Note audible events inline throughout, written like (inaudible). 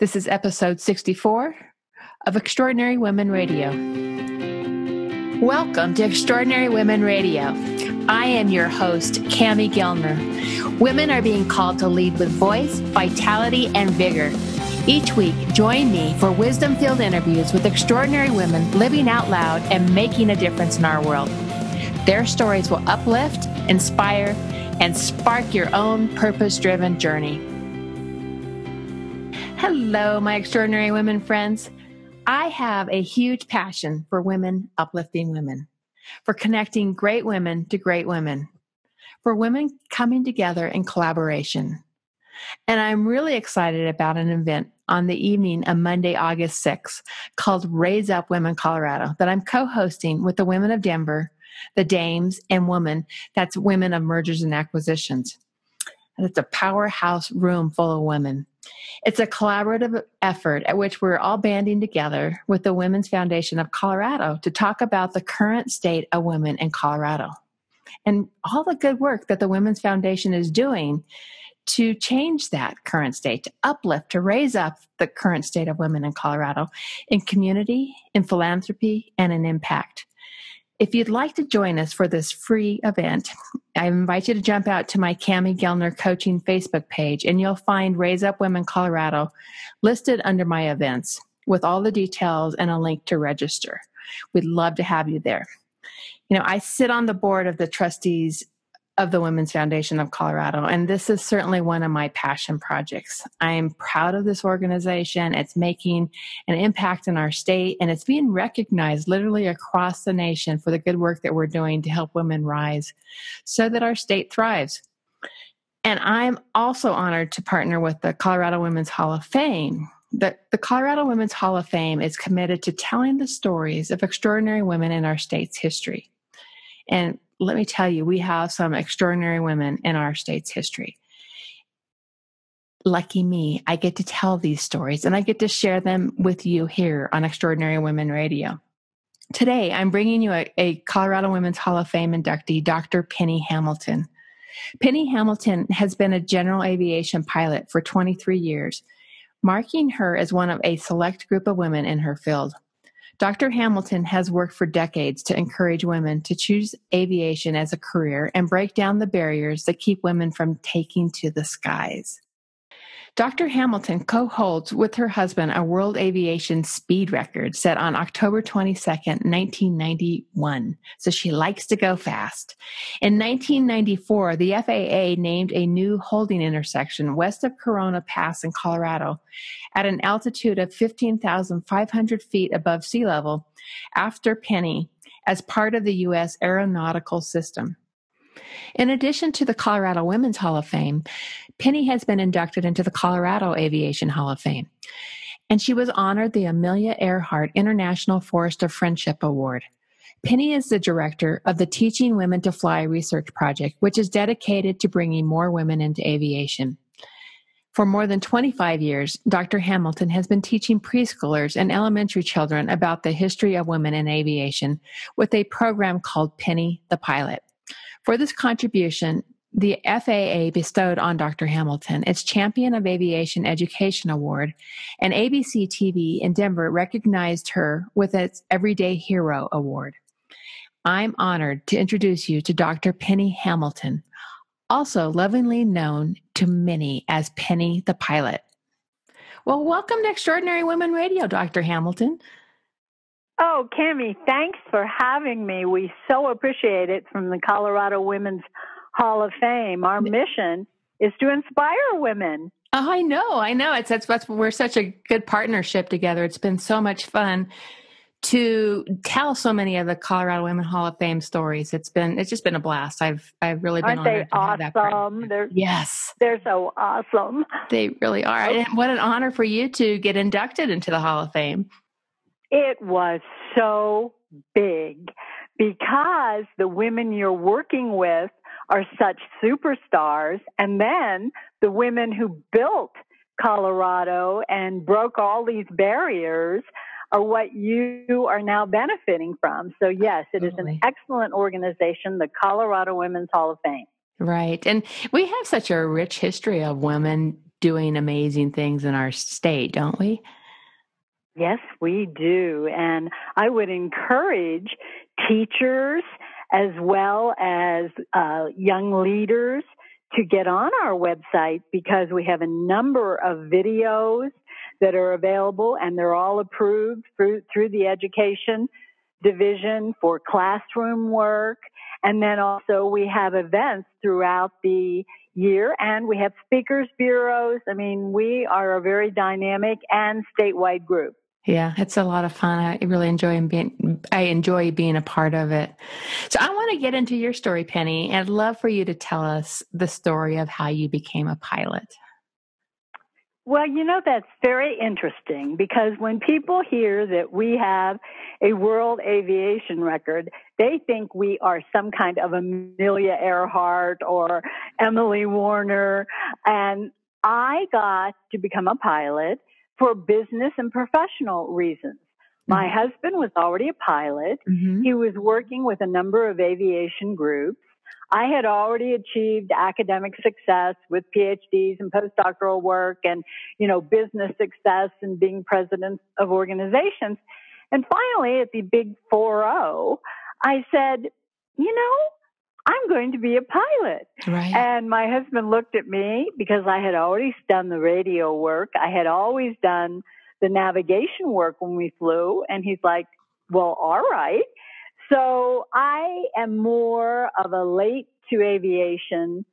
This is episode 64 of Extraordinary Women Radio. Welcome to Extraordinary Women Radio. I am your host, Cami Gellner. Women are being called to lead with voice, vitality, and vigor. Each week, join me for wisdom filled interviews with extraordinary women living out loud and making a difference in our world. Their stories will uplift, inspire, and spark your own purpose driven journey. Hello, my extraordinary women friends. I have a huge passion for women uplifting women, for connecting great women to great women, for women coming together in collaboration. And I'm really excited about an event on the evening of Monday, August 6th called Raise Up Women Colorado that I'm co hosting with the women of Denver, the Dames, and Women. That's Women of Mergers and Acquisitions. And it's a powerhouse room full of women. It's a collaborative effort at which we're all banding together with the Women's Foundation of Colorado to talk about the current state of women in Colorado and all the good work that the Women's Foundation is doing to change that current state, to uplift, to raise up the current state of women in Colorado in community, in philanthropy, and in impact. If you'd like to join us for this free event, I invite you to jump out to my Cami Gellner Coaching Facebook page and you'll find Raise Up Women Colorado listed under my events with all the details and a link to register. We'd love to have you there. You know, I sit on the board of the trustees of the Women's Foundation of Colorado. And this is certainly one of my passion projects. I am proud of this organization. It's making an impact in our state and it's being recognized literally across the nation for the good work that we're doing to help women rise so that our state thrives. And I'm also honored to partner with the Colorado Women's Hall of Fame. The, the Colorado Women's Hall of Fame is committed to telling the stories of extraordinary women in our state's history. And let me tell you, we have some extraordinary women in our state's history. Lucky me, I get to tell these stories and I get to share them with you here on Extraordinary Women Radio. Today, I'm bringing you a, a Colorado Women's Hall of Fame inductee, Dr. Penny Hamilton. Penny Hamilton has been a general aviation pilot for 23 years, marking her as one of a select group of women in her field. Dr. Hamilton has worked for decades to encourage women to choose aviation as a career and break down the barriers that keep women from taking to the skies. Dr. Hamilton co holds with her husband a world aviation speed record set on October 22nd, 1991. So she likes to go fast. In 1994, the FAA named a new holding intersection west of Corona Pass in Colorado at an altitude of 15,500 feet above sea level after Penny as part of the U.S. aeronautical system. In addition to the Colorado Women's Hall of Fame, Penny has been inducted into the Colorado Aviation Hall of Fame. And she was honored the Amelia Earhart International Forest of Friendship Award. Penny is the director of the Teaching Women to Fly research project, which is dedicated to bringing more women into aviation. For more than 25 years, Dr. Hamilton has been teaching preschoolers and elementary children about the history of women in aviation with a program called Penny the Pilot. For this contribution, the FAA bestowed on Dr. Hamilton its Champion of Aviation Education Award, and ABC TV in Denver recognized her with its Everyday Hero Award. I'm honored to introduce you to Dr. Penny Hamilton, also lovingly known to many as Penny the Pilot. Well, welcome to Extraordinary Women Radio, Dr. Hamilton. Oh, Cami, thanks for having me. We so appreciate it from the Colorado Women's Hall of Fame. Our mission is to inspire women. Oh, I know, I know. It's that's, that's we're such a good partnership together. It's been so much fun to tell so many of the Colorado Women Hall of Fame stories. It's been it's just been a blast. I've I've really been Aren't they awesome? They're yes, they're so awesome. They really are. And oh. what an honor for you to get inducted into the Hall of Fame. It was so big because the women you're working with are such superstars, and then the women who built Colorado and broke all these barriers are what you are now benefiting from. So, yes, it is an excellent organization, the Colorado Women's Hall of Fame. Right. And we have such a rich history of women doing amazing things in our state, don't we? Yes, we do. And I would encourage teachers as well as uh, young leaders to get on our website because we have a number of videos that are available and they're all approved through, through the education division for classroom work. And then also we have events throughout the year and we have speakers bureaus. I mean, we are a very dynamic and statewide group. Yeah, it's a lot of fun. I really enjoy being I enjoy being a part of it. So I want to get into your story, Penny, I'd love for you to tell us the story of how you became a pilot. Well, you know, that's very interesting because when people hear that we have a world aviation record, they think we are some kind of Amelia Earhart or Emily Warner. And I got to become a pilot for business and professional reasons. My mm-hmm. husband was already a pilot. Mm-hmm. He was working with a number of aviation groups. I had already achieved academic success with PhDs and postdoctoral work and, you know, business success and being president of organizations. And finally, at the big 4 I said, you know, I'm going to be a pilot. Right. And my husband looked at me because I had always done the radio work. I had always done the navigation work when we flew. And he's like, well, all right. So I am more of a late to aviation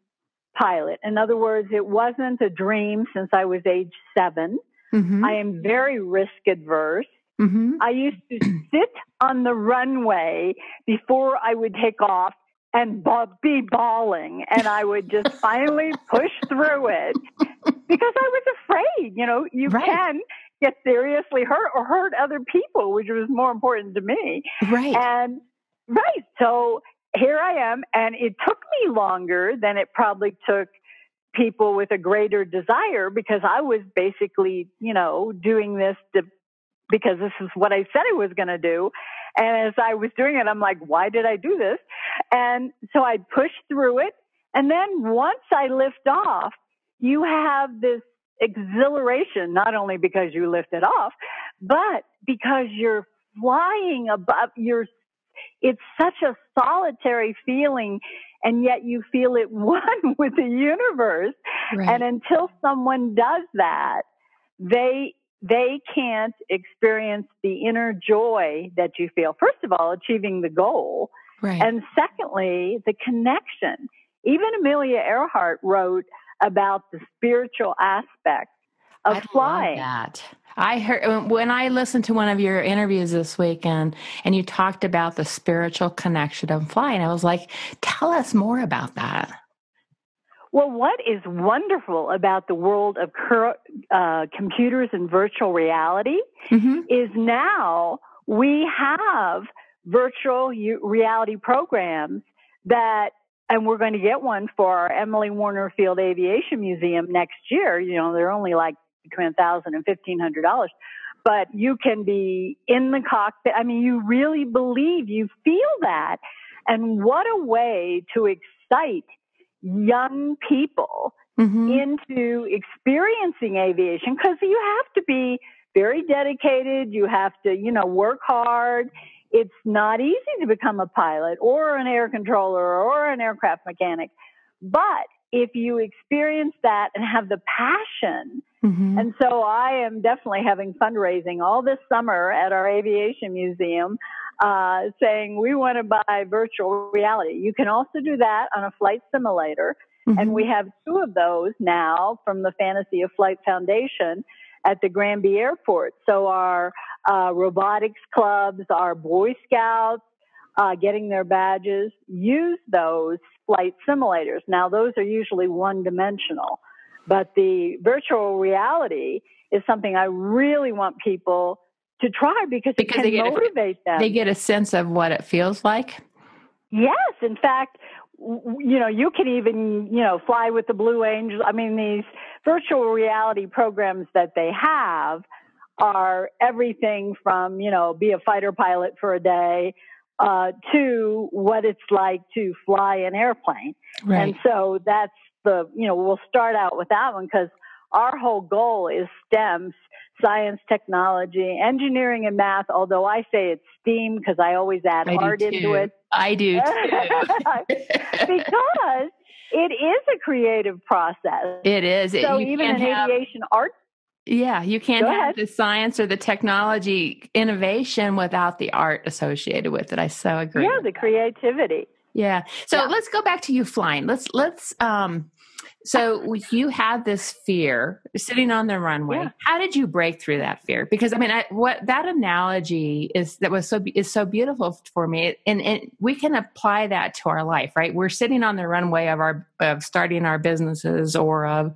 pilot. In other words, it wasn't a dream since I was age 7 mm-hmm. I am very risk adverse. Mm-hmm. I used to sit on the runway before I would take off and be bawling. And I would just (laughs) finally push through it because I was afraid. You know, you right. can get seriously hurt or hurt other people, which was more important to me. Right. And right. So here I am. And it took me longer than it probably took people with a greater desire because I was basically, you know, doing this to, because this is what I said I was going to do. And as I was doing it, I'm like, why did I do this? And so I pushed through it. And then once I lift off, you have this exhilaration, not only because you lift it off, but because you're flying above, you're, it's such a solitary feeling and yet you feel it (laughs) one with the universe. Right. And until someone does that, they they can't experience the inner joy that you feel. First of all, achieving the goal. Right. And secondly, the connection. Even Amelia Earhart wrote about the spiritual aspect of I flying. that. I heard um, when I listened to one of your interviews this weekend and you talked about the spiritual connection of flying. I was like, tell us more about that. Well, what is wonderful about the world of uh, computers and virtual reality mm-hmm. is now we have virtual reality programs that, and we're going to get one for our Emily Warner Field Aviation Museum next year. You know, they're only like between a thousand and fifteen hundred dollars, but you can be in the cockpit. I mean, you really believe you feel that, and what a way to excite young people mm-hmm. into experiencing aviation because you have to be very dedicated. You have to, you know, work hard. It's not easy to become a pilot or an air controller or an aircraft mechanic. But if you experience that and have the passion, mm-hmm. and so I am definitely having fundraising all this summer at our aviation museum uh, saying we want to buy virtual reality. You can also do that on a flight simulator. Mm-hmm. And we have two of those now from the Fantasy of Flight Foundation at the Granby Airport. So our uh, robotics clubs, our Boy Scouts, uh, getting their badges, use those flight simulators. Now those are usually one dimensional, but the virtual reality is something I really want people to try because, because it can motivate a, them. They get a sense of what it feels like. Yes, in fact, you know, you can even, you know, fly with the Blue Angels. I mean, these virtual reality programs that they have are everything from, you know, be a fighter pilot for a day uh, to what it's like to fly an airplane. Right. And so that's the, you know, we'll start out with that one because our whole goal is STEM, science, technology, engineering, and math. Although I say it's STEAM because I always add I art into it. I do (laughs) too. (laughs) because it is a creative process. It is. So you even in have, aviation, art yeah, you can't Go have ahead. the science or the technology innovation without the art associated with it. I so agree. yeah, the that. creativity. Yeah. So Yeah. let's go back to you flying. Let's let's um so you had this fear sitting on the runway. Yeah. How did you break through that fear? Because I mean, I, what that analogy is that was so is so beautiful for me, and, and we can apply that to our life, right? We're sitting on the runway of our of starting our businesses or of,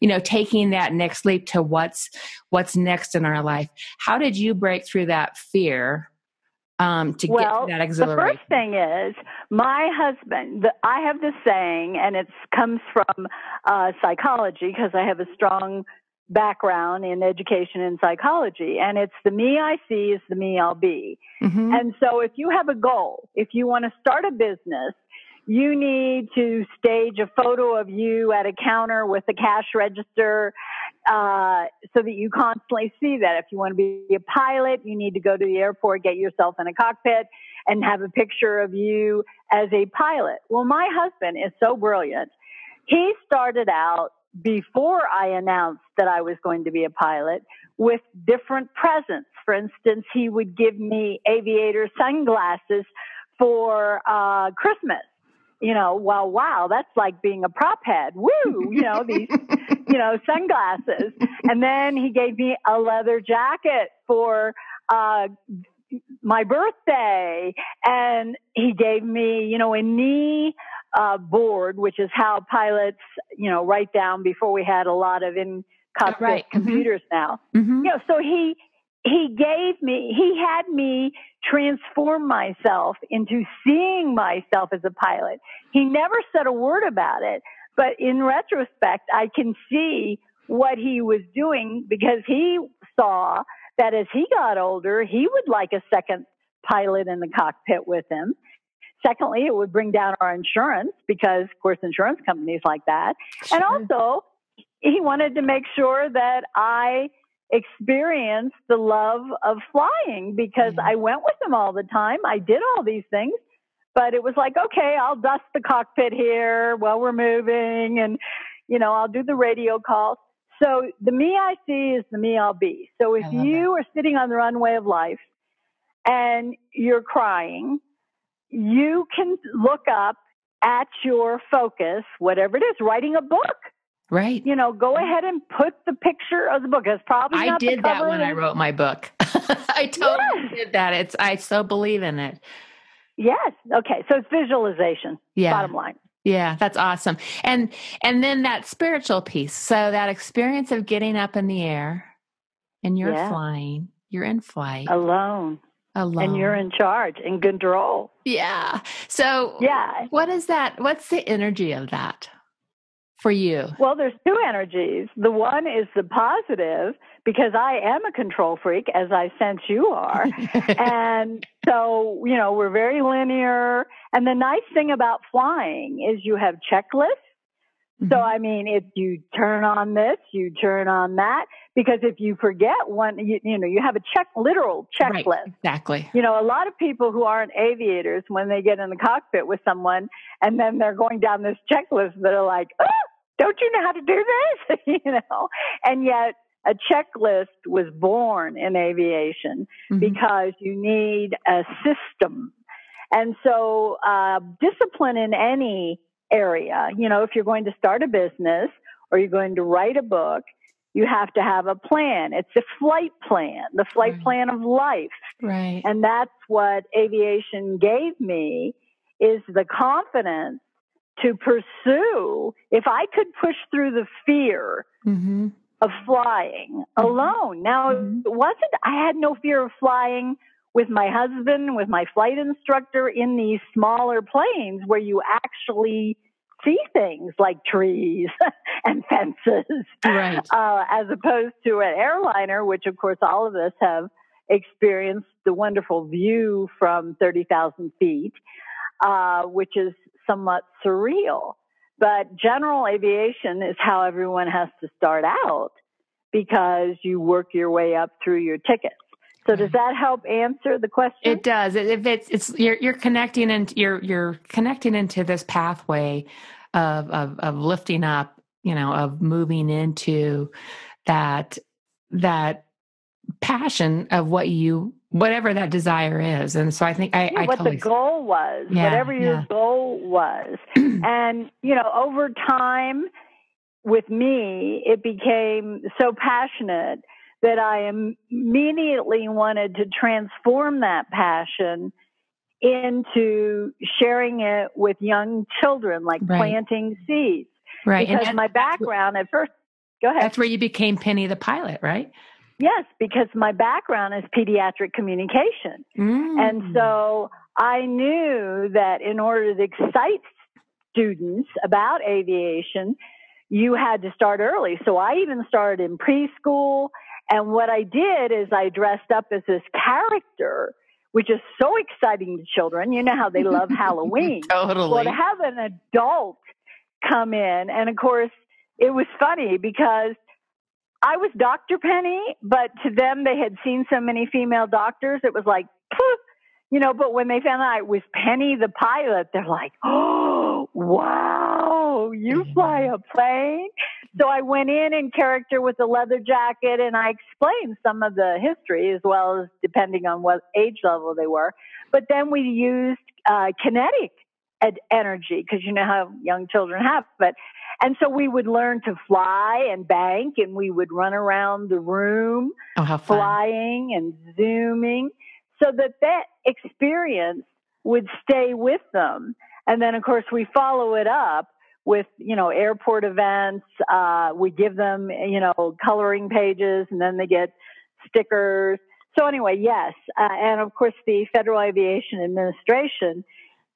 you know, taking that next leap to what's what's next in our life. How did you break through that fear um, to well, get to that the first thing is my husband. The, I have this saying, and it comes from uh, psychology because I have a strong background in education and psychology, and it's the me I see is the me I'll be. Mhm. And so if you have a goal, if you want to start a business, you need to stage a photo of you at a counter with a cash register uh, so that you constantly see that. If you want to be a pilot, you need to go to the airport, get yourself in a cockpit, and have a picture of you as a pilot. Well, my husband is so brilliant. He started out before I announced that I was going to be a pilot with different presents. For instance, he would give me aviator sunglasses for uh, Christmas. You know, well, wow, that's like being a prop head. Woo! You know, these, (laughs) you know, sunglasses. And then he gave me a leather jacket for, uh, my birthday. And he gave me, you know, a knee, uh, board, which is how pilots, you know, write down before we had a lot of in cockpit Right. Mhm. computers now Mhm. you know, so he he gave me he had me transform myself into seeing myself as a pilot. He never said a word about it, but in retrospect, I can see what he was doing because he saw that as he got older, he would like a second pilot in the cockpit with him. Secondly, it would bring down our insurance because, of course, insurance companies like that. And also, he wanted to make sure that I experienced the love of flying because Yeah. I went with him all the time. I did all these things, but it was like, okay, I'll dust the cockpit here while we're moving and, you know, I'll do the radio calls. So the me I see is the me I'll be. So if you are sitting on the runway of life and you're crying, you can look up at your focus, whatever it is, writing a book right. you know, go ahead and put the picture of the book. It's probably I not the did that when I wrote my book. (laughs) I totally Yes. did that. It's I so believe in it. Yes. Okay. So it's visualization. Yeah. Bottom line. Yeah, that's awesome. And and then that spiritual piece. So that experience of getting up in the air and you're Yeah. flying, you're in flight Alone. alone. And you're in charge, in control. Yeah. So Yeah. what is that? What's the energy of that for you? Well, there's two energies. The one is the positive because I am a control freak, as I sense you are. (laughs) and so, you know, we're very linear. And the nice thing about flying is you have checklists. So, Mhm. I mean, if you turn on this, you turn on that, because if you forget one, you, you know, you have a check, literal checklist. Right, exactly. You know, a lot of people who aren't aviators, when they get in the cockpit with someone and then they're going down this checklist, they're like, oh, don't you know how to do this? (laughs) you know, and yet a checklist was born in aviation Mhm. because you need a system. And so, uh, discipline in any area, you know, if you're going to start a business or you're going to write a book, you have to have a plan. It's a flight plan, the flight Right. plan of life. Right. And that's what aviation gave me is the confidence to pursue. If I could push through the fear hmm of flying alone. Now, Mhm. it wasn't, I had no fear of flying with my husband, with my flight instructor in these smaller planes where you actually see things like trees (laughs) and fences, Right. uh, as opposed to an airliner, which of course all of us have experienced the wonderful view from 30,000 feet, uh, which is somewhat surreal. But general aviation is how everyone has to start out because you work your way up through your tickets. So does that help answer the question? It does. If it's it's you're you're connecting and you're you're connecting into this pathway of of of lifting up, you know, of moving into that that passion of what you whatever that desire is. And so i think i, yeah, I what totally, the goal was yeah, whatever your yeah. goal was. (clears throat) And you know over time with me it became so passionate that i immediately wanted to transform that passion into sharing it with young children like right. planting seeds. Right because my background at first go ahead. that's where you became penny the pilot right Yes, because my background is pediatric communication. Mm. And so I knew that in order to excite students about aviation, you had to start early. So I even started in preschool. And what I did is I dressed up as this character, which is so exciting to children. You know how they love (laughs) Halloween. totally. Well, to have an adult come in, and of course, it was funny because I was Dr. Penny, but to them, they had seen so many female doctors. It was like, Poof! you know, but when they found out it was Penny the pilot, they're like, oh, wow, you fly a plane? So I went in in character with a leather jacket and I explained some of the history as well as depending on what age level they were. But then we used uh, kinetic energy because you know how young children have, but and so we would learn to fly and bank and we would run around the room oh, flying and zooming so that that experience would stay with them. And then of course we follow it up with, you know, airport events. Uh, we give them, you know, coloring pages and then they get stickers. So anyway, yes. Uh, and of course the Federal Aviation Administration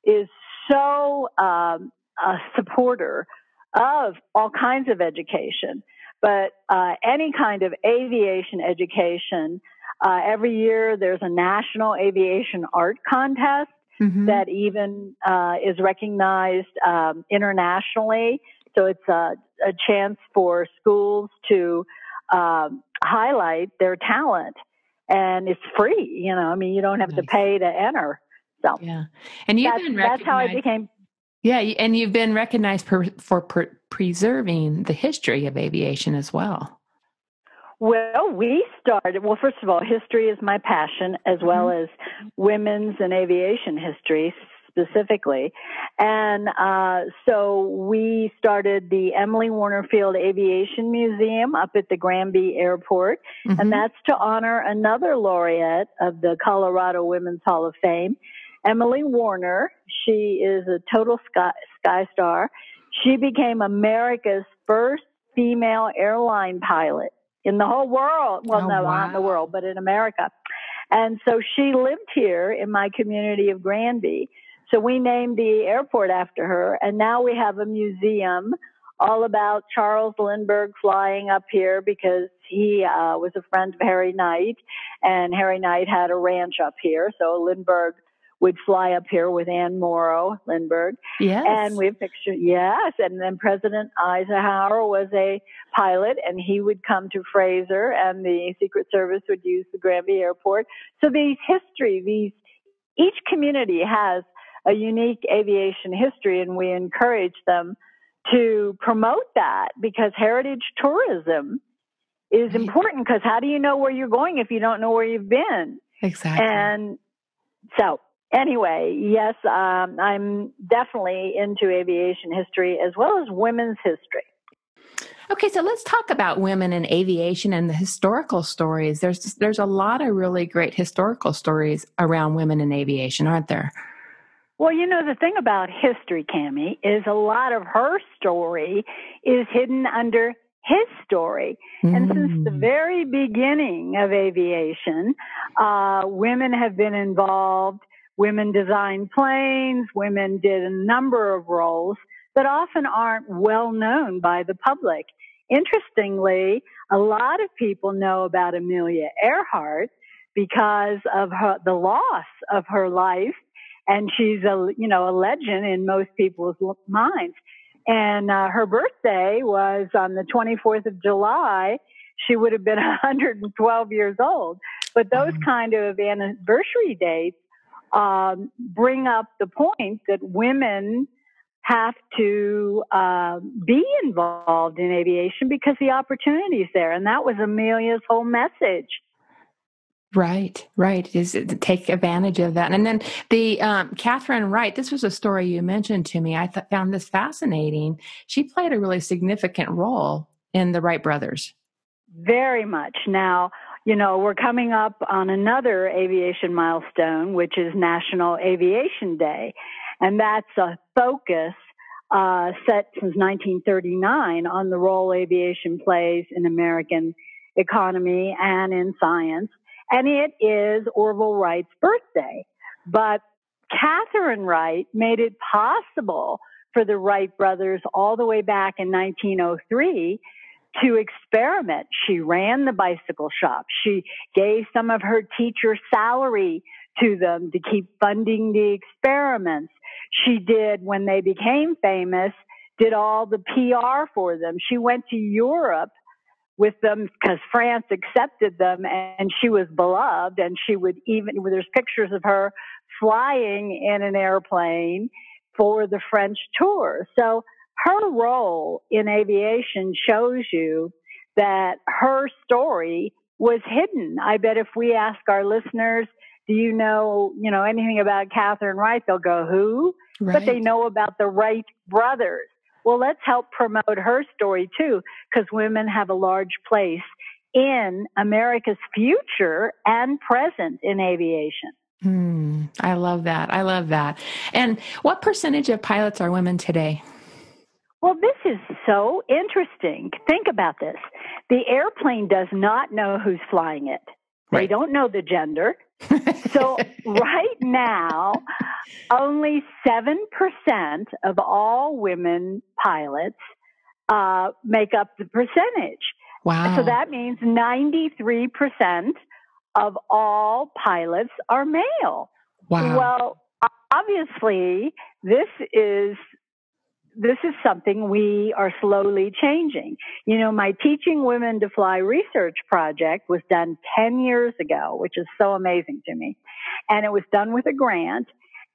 is so um, a supporter of all kinds of education, but uh, any kind of aviation education. Uh, every year there's a national aviation art contest mm-hmm. that even uh, is recognized um, internationally. So it's a, a, chance for schools to um, highlight their talent, and it's free. You know, I mean, you don't have nice. to pay to enter. So yeah, and you've that's, been that's how I became yeah, and you've been recognized per, for per, preserving the history of aviation as well. Well, we started, well, first of all, history is my passion, as mm-hmm. well as women's and aviation history specifically. And uh, so we started the Emily Warner Field Aviation Museum up at the Granby Airport, mm-hmm. and that's to honor another laureate of the Colorado Women's Hall of Fame, Emily Warner. She is a total sky, sky star. She became America's first female airline pilot in the whole world. Well, oh, no, wow. not in the world, but in America. And so she lived here in my community of Granby. So we named the airport after her, and now we have a museum all about Charles Lindbergh flying up here because he uh, was a friend of Harry Knight, and Harry Knight had a ranch up here. So Lindbergh would fly up here with Anne Morrow Lindbergh. Yes. And we have pictures, yes. And then President Eisenhower was a pilot and he would come to Fraser and the Secret Service would use the Granby Airport. So these history, these, each community has a unique aviation history and we encourage them to promote that because heritage tourism is important because how do you know where you're going if you don't know where you've been? Exactly. And so anyway, yes, um, I'm definitely into aviation history as well as women's history. Okay, so let's talk about women in aviation and the historical stories. There's there's a lot of really great historical stories around women in aviation, aren't there? Well, you know the thing about history, Cami, is a lot of her story is hidden under his story. Mm. And since the mm. very beginning of aviation, uh, women have been involved Women designed planes, women did a number of roles that often aren't well known by the public. Interestingly, a lot of people know about Amelia Earhart because of her, the loss of her life, and she's a you know a legend in most people's minds. and uh, her birthday was on the 24th of July, she would have been (laughs) 112 years old. But those mm-hmm. kind of anniversary dates um, bring up the point that women have to uh, be involved in aviation because the opportunity is there. And that was Amelia's whole message. Right, right. Is to take advantage of that, and then the um, Katharine Wright. This was a story you mentioned to me. I th- found this fascinating. She played a really significant role in the Wright brothers. Very much. Now, you know, we're coming up on another aviation milestone, which is National Aviation Day, and that's a focus uh, set since 1939 on the role aviation plays in American economy and in science and it is Orville Wright's birthday. But Katharine Wright made it possible for the Wright brothers all the way back in 1903 to experiment. She ran the bicycle shop. She gave some of her teacher salary to them to keep funding the experiments. She did, when they became famous, did all the PR for them. She went to Europe with them because France accepted them and she was beloved and she would even, there's pictures of her flying in an airplane for the French tour. So her role in aviation shows you that her story was hidden. I bet if we ask our listeners, do you know, you know, anything about Katharine Wright? They'll go, who? Right. But they know about the Wright brothers. Well, let's help promote her story too, because women have a large place in America's future and present in aviation. Hmm, I love that. I love that. And what percentage of pilots are women today? Well, this is so interesting. Think about this. The airplane does not know who's flying it. They don't know the gender. (laughs) so right now, only 7% of all women pilots uh, make up the percentage. Wow. So that means 93% of all pilots are male. Wow. Well, obviously, this is this is something we are slowly changing. You know, my Teaching Women to Fly research project was done 10 years ago, which is so amazing to me. And it was done with a grant.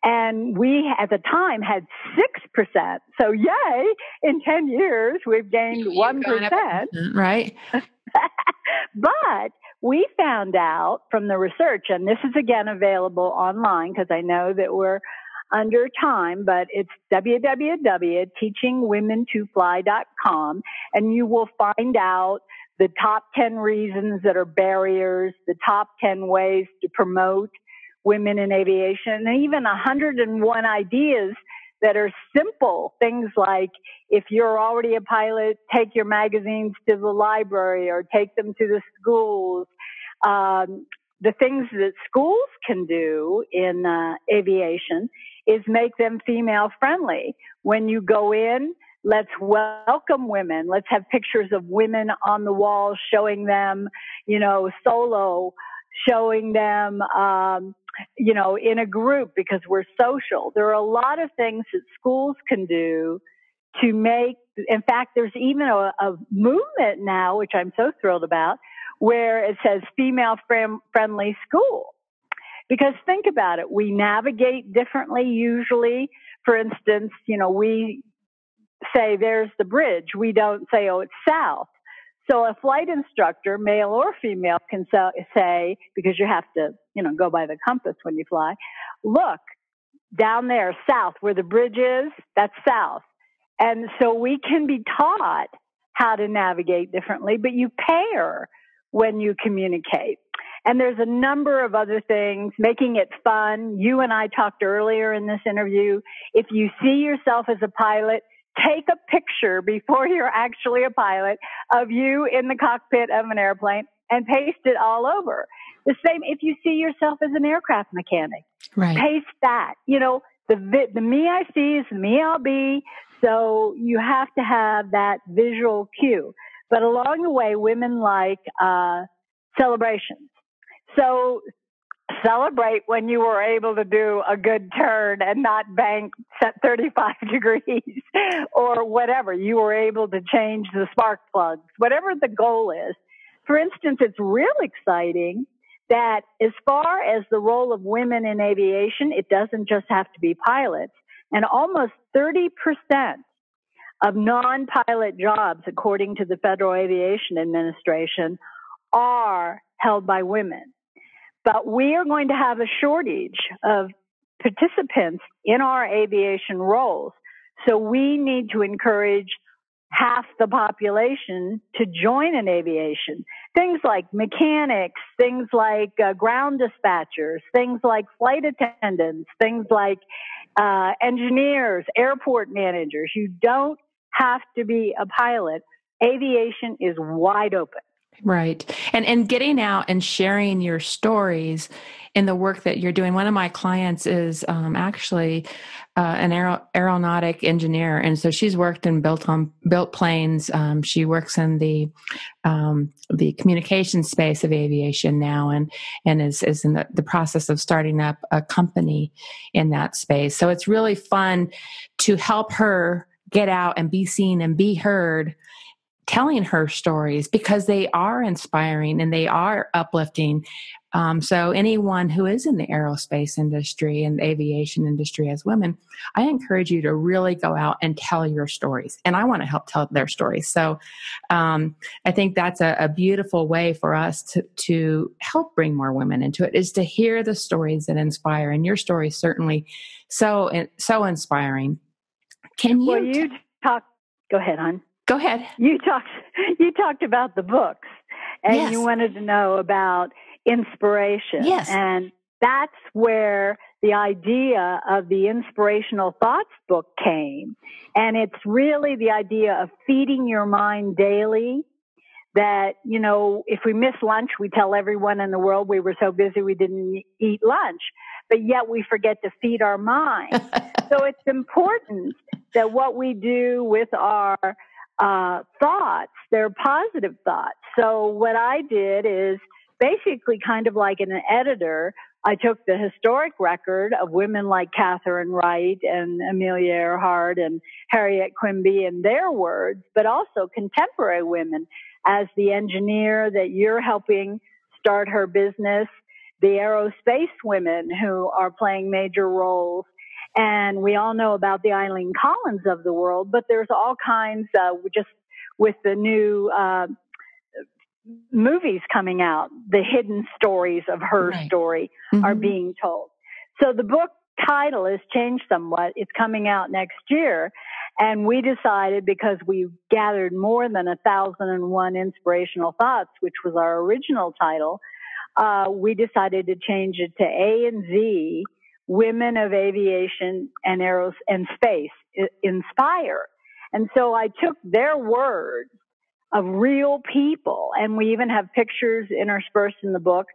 And we at the time had 6%. So yay, in 10 years, we've gained 1%. Right. (laughs) but we found out from the research, and this is again available online because I know that we're under time, but it's www.teachingwomentofly.com and you will find out the top 10 reasons that are barriers, the top 10 ways to promote women in aviation, and even 101 ideas that are simple things like if you're already a pilot, take your magazines to the library or take them to the schools. Um, the things that schools can do in uh, aviation is make them female friendly. When you go in, let's welcome women. Let's have pictures of women on the wall showing them, you know, solo, showing them, um, you know, in a group because we're social. There are a lot of things that schools can do to make, in fact, there's even a, a movement now, which I'm so thrilled about, where it says female friendly school. Because think about it, we navigate differently usually. For instance, you know, we say there's the bridge. We don't say, oh, it's south. So a flight instructor, male or female, can say, because you have to, you know, go by the compass when you fly, look, down there, south, where the bridge is, that's south. And so we can be taught how to navigate differently, but you pair when you communicate. And there's a number of other things, making it fun. You and I talked earlier in this interview. If you see yourself as a pilot, take a picture before you're actually a pilot of you in the cockpit of an airplane and paste it all over. The same if you see yourself as an aircraft mechanic. Right. Paste that. You know, the the me I see is the me I'll be. So you have to have that visual cue. But along the way, women like uh, celebrations. So celebrate when you were able to do a good turn and not bank set 35 (laughs) degrees or whatever. You were able to change the spark plugs, whatever the goal is. For instance, it's real exciting that as far as the role of women in aviation, it doesn't just have to be pilots. And almost 30% of non-pilot jobs, according to the Federal Aviation Administration, are held by women. But we are going to have a shortage of participants in our aviation roles. So we need to encourage half the population to join in aviation. Things like mechanics, things like uh, ground dispatchers, things like flight attendants, things like uh, engineers, airport managers. You don't have to be a pilot. Aviation is wide open. Right. And and getting out and sharing your stories in the work that you're doing. One of my clients is um, actually uh, an aer- aeronautic engineer, and so she's worked and built on built planes. Um, she works in the um, the communication space of aviation now, and and is is in the, the process of starting up a company in that space. So it's really fun to help her get out and be seen and be heard telling her stories because they are inspiring and they are uplifting. Um, so anyone who is in the aerospace industry and aviation industry as women, I encourage you to really go out and tell your stories. And I want to help tell their stories. So um, I think that's a, a, beautiful way for us to, to help bring more women into it is to hear the stories that inspire. And your story is certainly so, so inspiring. Can you? Well, you talk. Go ahead, hon. Go ahead. You talked you talked about the books and yes. you wanted to know about inspiration. Yes. And that's where the idea of the inspirational thoughts book came. And it's really the idea of feeding your mind daily that, you know, if we miss lunch, we tell everyone in the world we were so busy we didn't eat lunch, but yet we forget to feed our mind. (laughs) so it's important that what we do with our uh, thoughts, they're positive thoughts. So what I did is basically kind of like an editor. I took the historic record of women like Katharine Wright and Amelia Earhart and Harriet Quimby and their words, but also contemporary women as the engineer that you're helping start her business, the aerospace women who are playing major roles and we all know about the Eileen Collins of the world, but there's all kinds, uh, just with the new, uh, movies coming out, the hidden stories of her right. story mm-hmm. are being told. So the book title has changed somewhat. It's coming out next year. And we decided because we gathered more than a thousand and one inspirational thoughts, which was our original title, uh, we decided to change it to A and Z women of aviation and aeros and space inspire. And so I took their words of real people and we even have pictures interspersed in the book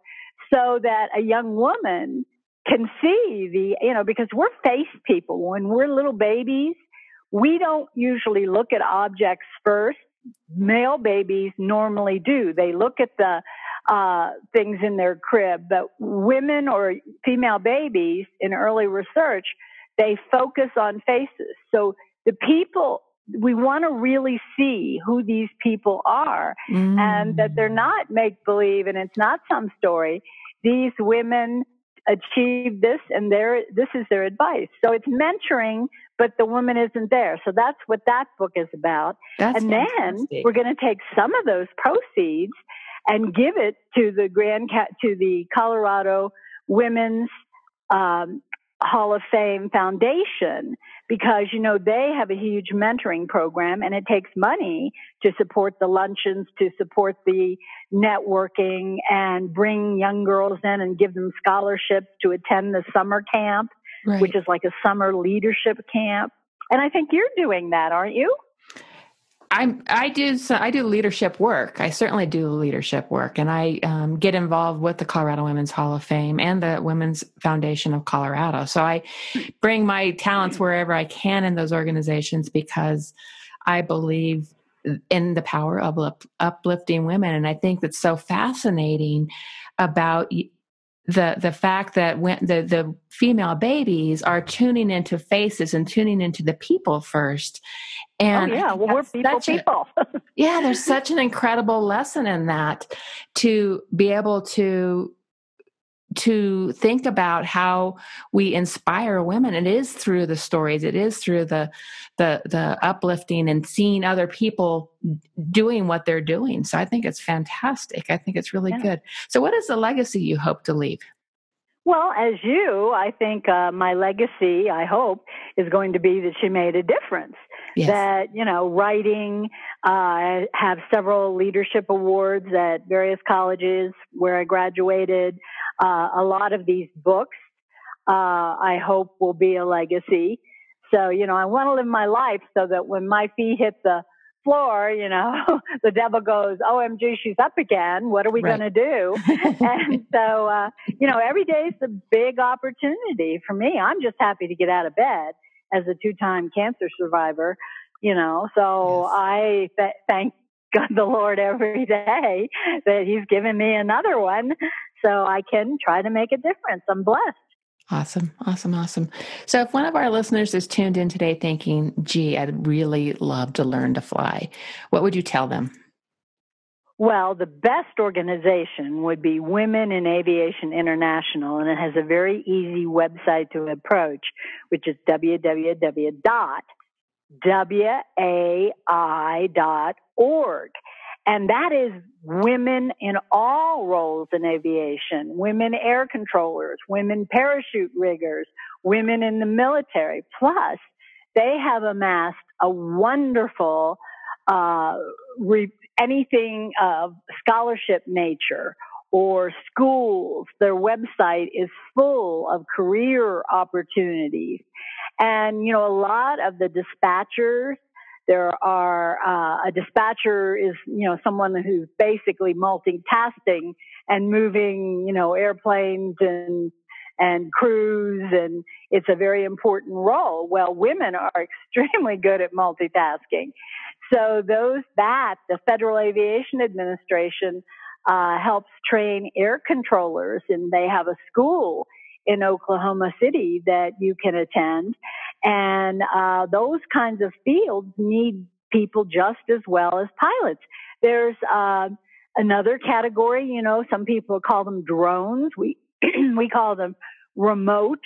so that a young woman can see the, you know, because we're face people. When we're little babies, we don't usually look at objects first. Male babies normally do. They look at the uh, things in their crib. But women or female babies in early research, they focus on faces. So the people, we want to really see who these people are mm. and that they're not make believe and it's not some story. These women achieve this and their, this is their advice. So it's mentoring, but the woman isn't there. So that's what that book is about. That's and fantastic. then we're going to take some of those proceeds and give it to the Grand to the Colorado Women's um, Hall of Fame Foundation because you know they have a huge mentoring program and it takes money to support the luncheons, to support the networking and bring young girls in and give them scholarships to attend the summer camp, right. which is like a summer leadership camp. And I think you're doing that, aren't you? I I do I do leadership work. I certainly do leadership work, and I um, get involved with the Colorado Women's Hall of Fame and the Women's Foundation of Colorado. So I bring my talents wherever I can in those organizations because I believe in the power of uplifting women, and I think that's so fascinating about the the fact that when the the female babies are tuning into faces and tuning into the people first. Oh, and oh, yeah. well we're people people a, (laughs) yeah there's such an incredible lesson in that to be able to to think about how we inspire women. It is through the stories. It is through the the the uplifting and seeing other people doing what they're doing. So i think it's fantastic. I think it's really yeah. good. So what is the legacy you hope to leave? Well, as you, I think uh, my legacy, I hope, is going to be that she made a difference. Yes. That, you know, writing, uh, have several leadership awards at various colleges where I graduated. Uh, a lot of these books, uh, I hope will be a legacy. So, you know, I want to live my life so that when my feet hit the floor, you know, (laughs) the devil goes, OMG, she's up again. What are we right. going to do? (laughs) and so, uh, you know, every day is a big opportunity for me. I'm just happy to get out of bed as a two time cancer survivor, you know, so yes. I th- thank God the Lord every day that he's given me another one so I can try to make a difference. I'm blessed. Awesome, awesome, awesome. So, if one of our listeners is tuned in today thinking, gee, I'd really love to learn to fly, what would you tell them? Well, the best organization would be Women in Aviation International, and it has a very easy website to approach, which is www.wai.org. And that is women in all roles in aviation, women air controllers, women parachute riggers, women in the military. Plus, they have amassed a wonderful, uh, re- anything of scholarship nature or schools. Their website is full of career opportunities. And, you know, a lot of the dispatchers there are uh, a dispatcher is you know someone who's basically multitasking and moving you know airplanes and and crews and it's a very important role. Well, women are (laughs) extremely good at multitasking. So those that the Federal Aviation Administration uh, helps train air controllers and they have a school in Oklahoma City that you can attend. And uh, those kinds of fields need people just as well as pilots. There's uh, another category, you know, some people call them drones. We (clears throat) we call them remote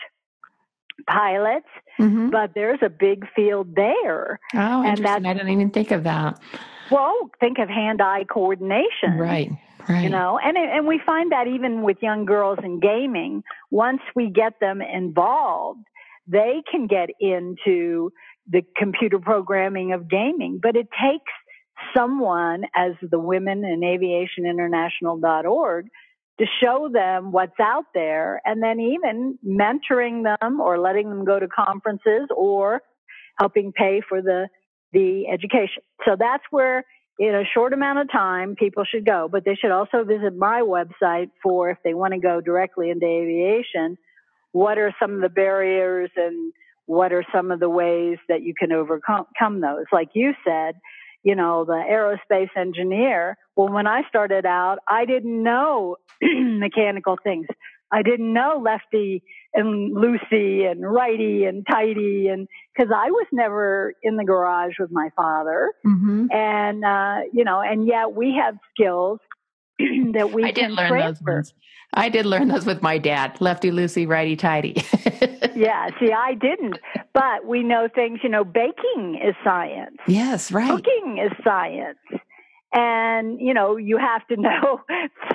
pilots, mm-hmm. but there's a big field there. Oh, and interesting. I didn't even think of that. Well, think of hand-eye coordination. Right. Right. You know, and and we find that even with young girls in gaming, once we get them involved, they can get into the computer programming of gaming, but it takes someone as the women in aviation international.org to show them what's out there and then even mentoring them or letting them go to conferences or helping pay for the the education. So that's where in a short amount of time people should go, but they should also visit my website for if they want to go directly into aviation what are some of the barriers and what are some of the ways that you can overcome those? Like you said, you know, the aerospace engineer. Well, when I started out, I didn't know (clears throat) mechanical things. I didn't know lefty and loosey and righty and tighty and because I was never in the garage with my father. Mm-hmm. And, uh, you know, and yet we have skills (clears throat) that we I can transfer. I did learn those with my dad, lefty loosey, righty tighty. (laughs) yeah, see, I didn't, but we know things. You know, baking is science. Yes, right. Cooking is science, and you know, you have to (laughs) know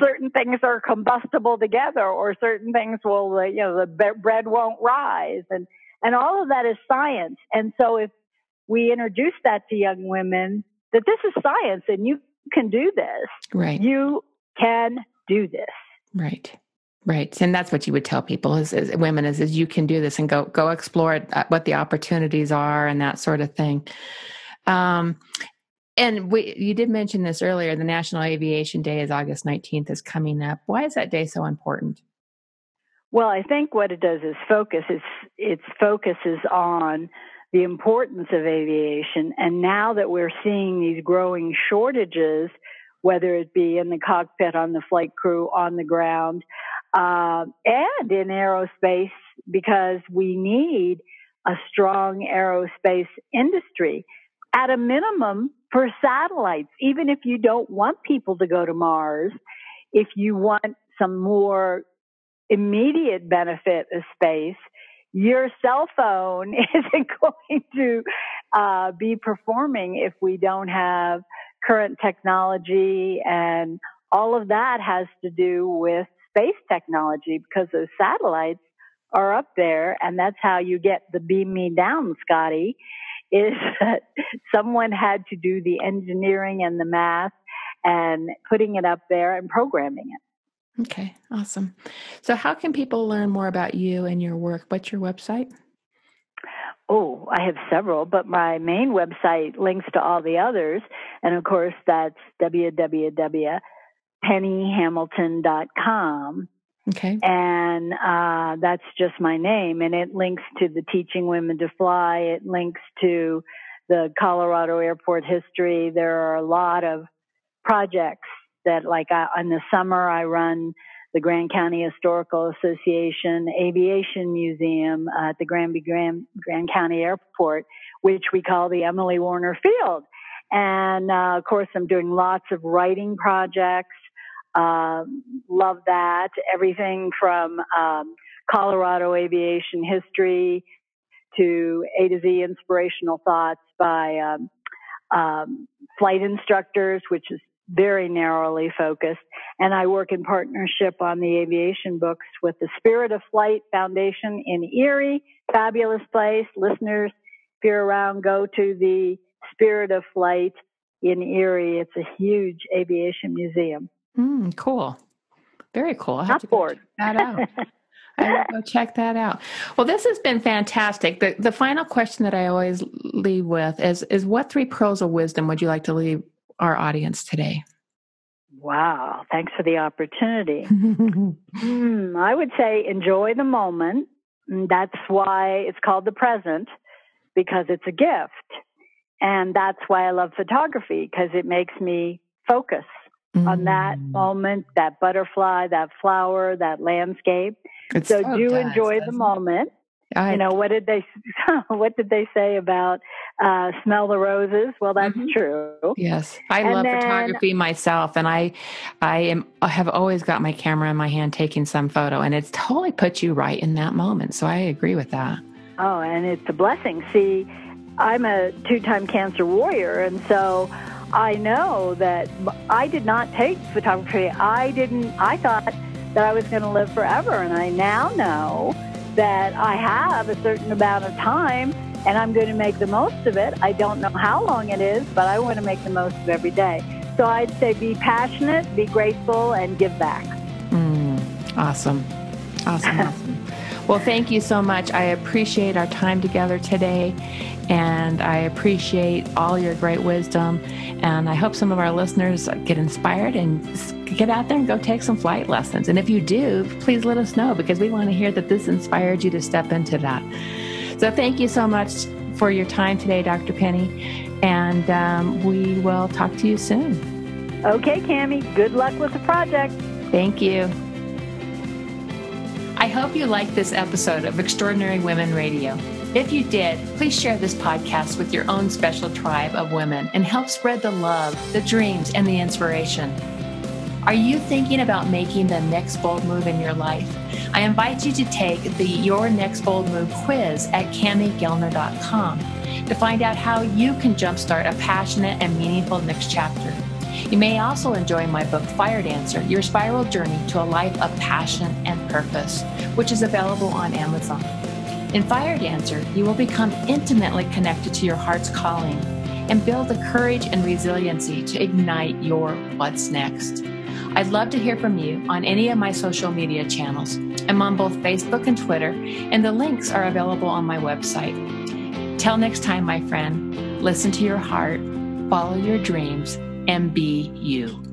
certain things are combustible together, or certain things will, uh, you know, the bread won't rise, and and all of that is science. And so, if we introduce that to young women, that this is science, and you can do this. Right. You can do this. Right. Right. And that's what you would tell people is, is women is, is you can do this and go, go explore it, uh, what the opportunities are and that sort of thing. Um, and we, you did mention this earlier. The National Aviation Day is August 19th is coming up. Why is that day so important? Well, I think what it does is focus. It's, its focuses on the importance of aviation. And now that we're seeing these growing shortages, whether it be in the cockpit, on the flight crew, on the ground. uh, and in aerospace because we need a strong aerospace industry at a minimum for satellites. Even if you don't want people to go to Mars, if you want some more immediate benefit of space, your cell phone (laughs) isn't (laughs) going to uh, be performing if we don't have current technology and all of that has to do with space technology because those satellites are up there and that's how you get the beam me down, Scotty, (laughs) is that someone had to do the engineering and the math and putting it up there and programming it. Okay, awesome. So, how can people learn more about you and your work? What's your website? Oh, I have several, but my main website links to all the others. And of course, that's www.pennyhamilton.com. Okay. And uh, that's just my name. And it links to the Teaching Women to Fly. It links to the Colorado airport history. There are a lot of projects that, like, I, in the summer, I run the Grand County Historical Association Aviation Museum at the Granby Grand, Grand County Airport, which we call the Emily Warner Field. And uh, of course, I'm doing lots of writing projects. Uh, love that. Everything from um, Colorado aviation history to A to Z inspirational thoughts by um, um, flight instructors, which is very narrowly focused. And I work in partnership on the aviation books with the Spirit of Flight Foundation in Erie. Fabulous place. Listeners, if you're around, go to the Spirit of Flight in Erie. It's a huge aviation museum. Mm, cool. Very cool. I have to bored. check that out. (laughs) I will go check that out. Well, this has been fantastic. The the final question that I always leave with is is what three pearls of wisdom would you like to leave our audience today? Wow, thanks for the opportunity. (laughs) mm, I would say enjoy the moment. That's why it's called the present, because it's a gift. And that's why I love photography, because it makes me focus mm. on that mm. moment, that butterfly, that flower, that landscape. It so, so do enjoy the moment. I, you know what did they (laughs) what did they say about uh, smell the roses? Well, that's mm-hmm. true. Yes, I and love then, photography myself, and I I am I have always got my camera in my hand taking some photo, and it's totally put you right in that moment. So I agree with that. Oh, and it's a blessing. See, I'm a two-time cancer warrior, and so I know that I did not take photography. I didn't. I thought that I was going to live forever, and I now know that I have a certain amount of time and I'm going to make the most of it. I don't know how long it is, but I want to make the most of every day. So I'd say be passionate, be grateful, and give back. Mm, awesome. Awesome. (laughs) awesome. Well, thank you so much. I appreciate our time together today, and I appreciate all your great wisdom. And I hope some of our listeners get inspired and get out there and go take some flight lessons. And if you do, please let us know because we want to hear that this inspired you to step into that. So thank you so much for your time today, Dr. Penny. And um, we will talk to you soon. Okay, Cami. Good luck with the project. Thank you. I hope you liked this episode of Extraordinary Women Radio. If you did, please share this podcast with your own special tribe of women and help spread the love, the dreams, and the inspiration. Are you thinking about making the next bold move in your life? I invite you to take the Your Next Bold Move quiz at CamiGellner.com to find out how you can jumpstart a passionate and meaningful next chapter. You may also enjoy my book, Fire Dancer Your Spiral Journey to a Life of Passion and Purpose, which is available on Amazon. In Fire Dancer, you will become intimately connected to your heart's calling and build the courage and resiliency to ignite your what's next. I'd love to hear from you on any of my social media channels. I'm on both Facebook and Twitter, and the links are available on my website. Till next time, my friend, listen to your heart, follow your dreams, and be you.